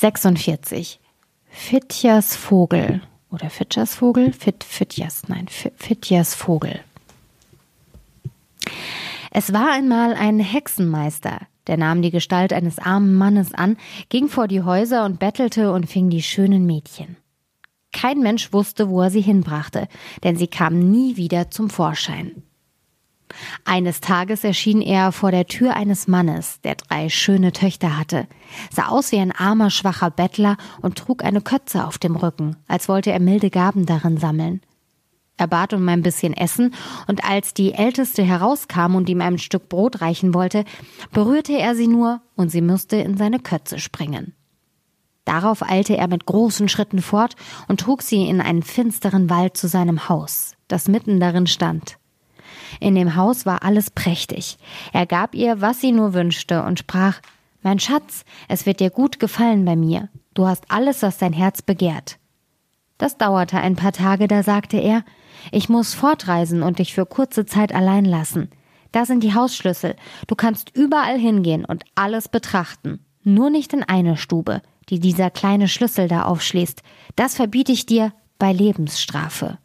46. Fitjas Vogel oder Fitjas Vogel? Fit, Fitjas, nein, Fitjas Vogel. Es war einmal ein Hexenmeister, der nahm die Gestalt eines armen Mannes an, ging vor die Häuser und bettelte und fing die schönen Mädchen. Kein Mensch wusste, wo er sie hinbrachte, denn sie kamen nie wieder zum Vorschein. Eines Tages erschien er vor der Tür eines Mannes, der drei schöne Töchter hatte, sah aus wie ein armer, schwacher Bettler und trug eine Kötze auf dem Rücken, als wollte er milde Gaben darin sammeln. Er bat um ein bisschen Essen, und als die Älteste herauskam und ihm ein Stück Brot reichen wollte, berührte er sie nur, und sie musste in seine Kötze springen. Darauf eilte er mit großen Schritten fort und trug sie in einen finsteren Wald zu seinem Haus, das mitten darin stand. In dem Haus war alles prächtig. Er gab ihr, was sie nur wünschte, und sprach Mein Schatz, es wird dir gut gefallen bei mir. Du hast alles, was dein Herz begehrt. Das dauerte ein paar Tage, da sagte er Ich muss fortreisen und dich für kurze Zeit allein lassen. Da sind die Hausschlüssel. Du kannst überall hingehen und alles betrachten. Nur nicht in eine Stube, die dieser kleine Schlüssel da aufschließt. Das verbiete ich dir bei Lebensstrafe.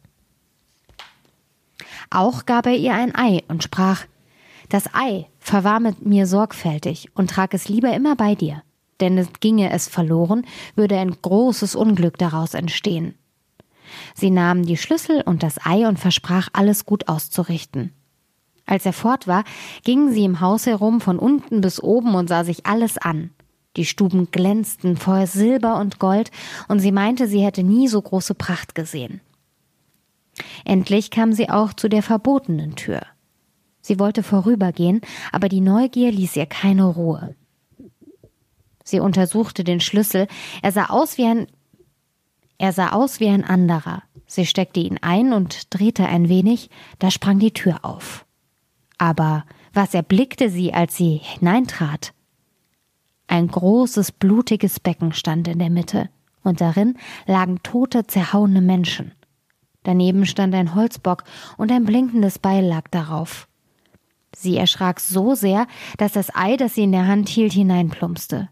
Auch gab er ihr ein Ei und sprach Das Ei verwahr mit mir sorgfältig und trag es lieber immer bei dir, denn ginge es verloren, würde ein großes Unglück daraus entstehen. Sie nahm die Schlüssel und das Ei und versprach, alles gut auszurichten. Als er fort war, ging sie im Haus herum von unten bis oben und sah sich alles an. Die Stuben glänzten voll Silber und Gold, und sie meinte, sie hätte nie so große Pracht gesehen. Endlich kam sie auch zu der verbotenen Tür. Sie wollte vorübergehen, aber die Neugier ließ ihr keine Ruhe. Sie untersuchte den Schlüssel, er sah aus wie ein er sah aus wie ein anderer. Sie steckte ihn ein und drehte ein wenig, da sprang die Tür auf. Aber was erblickte sie, als sie hineintrat? Ein großes, blutiges Becken stand in der Mitte, und darin lagen tote, zerhauene Menschen. Daneben stand ein Holzbock und ein blinkendes Beil lag darauf. Sie erschrak so sehr, dass das Ei, das sie in der Hand hielt, hineinplumpste.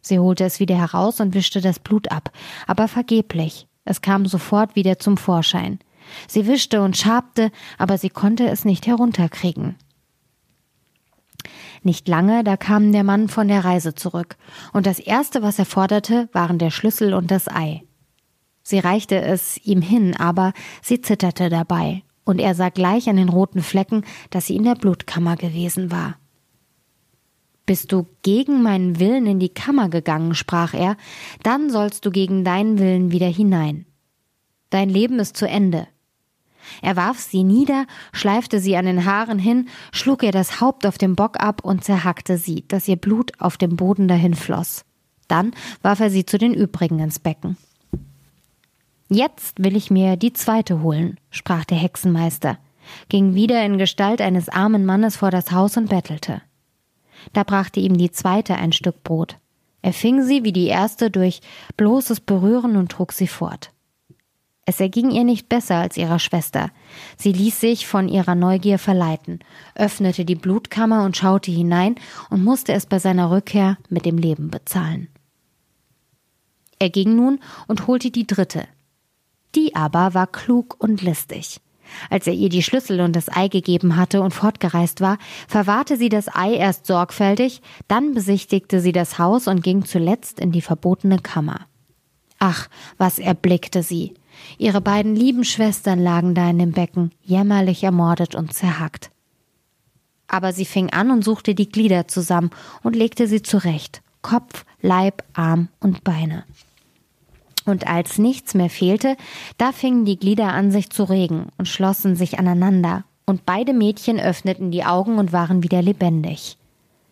Sie holte es wieder heraus und wischte das Blut ab, aber vergeblich. Es kam sofort wieder zum Vorschein. Sie wischte und schabte, aber sie konnte es nicht herunterkriegen. Nicht lange, da kam der Mann von der Reise zurück, und das erste, was er forderte, waren der Schlüssel und das Ei. Sie reichte es ihm hin, aber sie zitterte dabei, und er sah gleich an den roten Flecken, dass sie in der Blutkammer gewesen war. Bist du gegen meinen Willen in die Kammer gegangen, sprach er, dann sollst du gegen deinen Willen wieder hinein. Dein Leben ist zu Ende. Er warf sie nieder, schleifte sie an den Haaren hin, schlug ihr das Haupt auf dem Bock ab und zerhackte sie, dass ihr Blut auf dem Boden dahin floss. Dann warf er sie zu den übrigen ins Becken. Jetzt will ich mir die zweite holen, sprach der Hexenmeister, ging wieder in Gestalt eines armen Mannes vor das Haus und bettelte. Da brachte ihm die zweite ein Stück Brot. Er fing sie wie die erste durch bloßes Berühren und trug sie fort. Es erging ihr nicht besser als ihrer Schwester. Sie ließ sich von ihrer Neugier verleiten, öffnete die Blutkammer und schaute hinein und musste es bei seiner Rückkehr mit dem Leben bezahlen. Er ging nun und holte die dritte, die aber war klug und listig. Als er ihr die Schlüssel und das Ei gegeben hatte und fortgereist war, verwahrte sie das Ei erst sorgfältig, dann besichtigte sie das Haus und ging zuletzt in die verbotene Kammer. Ach, was erblickte sie! Ihre beiden lieben Schwestern lagen da in dem Becken, jämmerlich ermordet und zerhackt. Aber sie fing an und suchte die Glieder zusammen und legte sie zurecht Kopf, Leib, Arm und Beine. Und als nichts mehr fehlte, da fingen die Glieder an sich zu regen und schlossen sich aneinander, und beide Mädchen öffneten die Augen und waren wieder lebendig.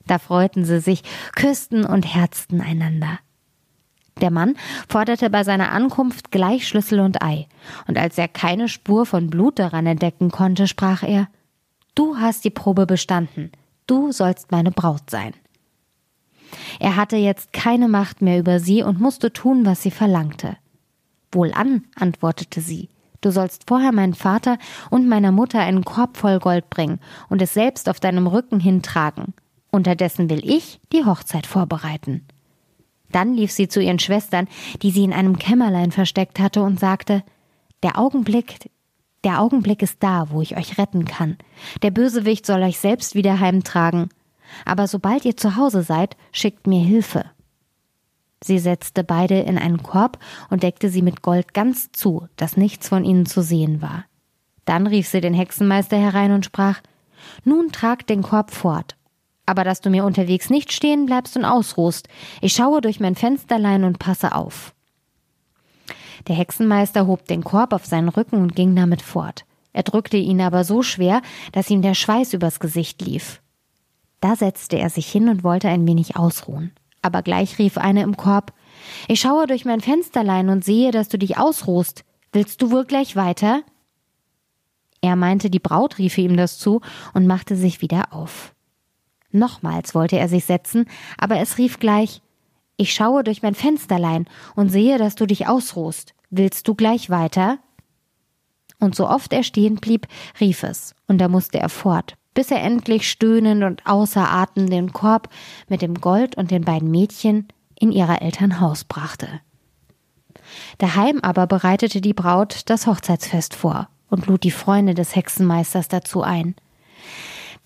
Da freuten sie sich, küssten und herzten einander. Der Mann forderte bei seiner Ankunft gleich Schlüssel und Ei, und als er keine Spur von Blut daran entdecken konnte, sprach er Du hast die Probe bestanden, du sollst meine Braut sein. Er hatte jetzt keine Macht mehr über sie und musste tun, was sie verlangte. Wohlan, antwortete sie, du sollst vorher meinen Vater und meiner Mutter einen Korb voll Gold bringen und es selbst auf deinem Rücken hintragen. Unterdessen will ich die Hochzeit vorbereiten. Dann lief sie zu ihren Schwestern, die sie in einem Kämmerlein versteckt hatte, und sagte Der Augenblick, der Augenblick ist da, wo ich euch retten kann. Der Bösewicht soll euch selbst wieder heimtragen. Aber sobald ihr zu Hause seid, schickt mir Hilfe. Sie setzte beide in einen Korb und deckte sie mit Gold ganz zu, dass nichts von ihnen zu sehen war. Dann rief sie den Hexenmeister herein und sprach Nun trag den Korb fort, aber dass du mir unterwegs nicht stehen bleibst und ausruhst. Ich schaue durch mein Fensterlein und passe auf. Der Hexenmeister hob den Korb auf seinen Rücken und ging damit fort. Er drückte ihn aber so schwer, dass ihm der Schweiß übers Gesicht lief. Da setzte er sich hin und wollte ein wenig ausruhen. Aber gleich rief eine im Korb Ich schaue durch mein Fensterlein und sehe, dass du dich ausruhst. Willst du wohl gleich weiter? Er meinte, die Braut riefe ihm das zu und machte sich wieder auf. Nochmals wollte er sich setzen, aber es rief gleich Ich schaue durch mein Fensterlein und sehe, dass du dich ausruhst. Willst du gleich weiter? Und so oft er stehen blieb, rief es, und da musste er fort, bis er endlich stöhnend und außer Atem den Korb mit dem Gold und den beiden Mädchen in ihrer Eltern Haus brachte. Daheim aber bereitete die Braut das Hochzeitsfest vor und lud die Freunde des Hexenmeisters dazu ein.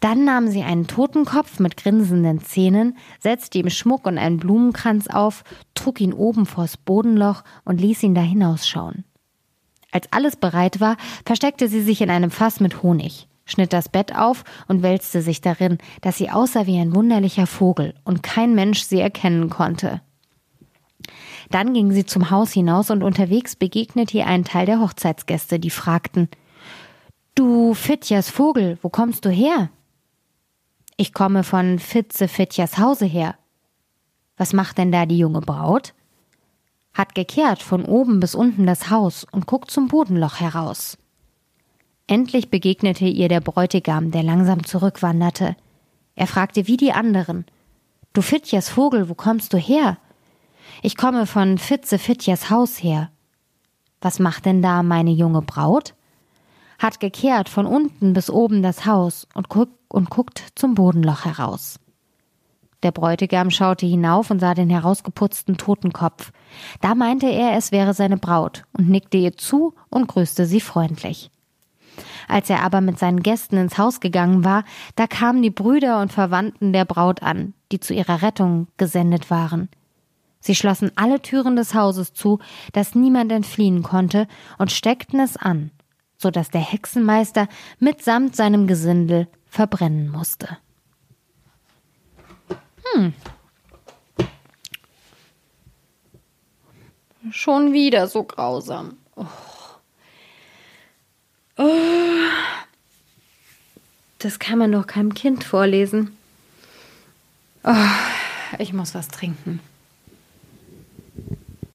Dann nahm sie einen Totenkopf mit grinsenden Zähnen, setzte ihm Schmuck und einen Blumenkranz auf, trug ihn oben vors Bodenloch und ließ ihn da hinausschauen. Als alles bereit war, versteckte sie sich in einem Fass mit Honig, schnitt das Bett auf und wälzte sich darin, dass sie aussah wie ein wunderlicher Vogel und kein Mensch sie erkennen konnte. Dann ging sie zum Haus hinaus und unterwegs begegnete ihr ein Teil der Hochzeitsgäste, die fragten Du Fitjas Vogel, wo kommst du her? Ich komme von Fitze Fitjas Hause her. Was macht denn da die junge Braut? Hat gekehrt von oben bis unten das Haus und guckt zum Bodenloch heraus. Endlich begegnete ihr der Bräutigam, der langsam zurückwanderte. Er fragte wie die anderen. Du Fitjas Vogel, wo kommst du her? Ich komme von Fitze Fitjas Haus her. Was macht denn da meine junge Braut? Hat gekehrt von unten bis oben das Haus und guckt und guckt zum Bodenloch heraus. Der Bräutigam schaute hinauf und sah den herausgeputzten Totenkopf. Da meinte er, es wäre seine Braut und nickte ihr zu und grüßte sie freundlich. Als er aber mit seinen Gästen ins Haus gegangen war, da kamen die Brüder und Verwandten der Braut an, die zu ihrer Rettung gesendet waren. Sie schlossen alle Türen des Hauses zu, dass niemand entfliehen konnte, und steckten es an, so dass der Hexenmeister mitsamt seinem Gesindel verbrennen musste. Hm. Schon wieder so grausam. Oh. Oh. Das kann man doch keinem Kind vorlesen. Oh, ich muss was trinken.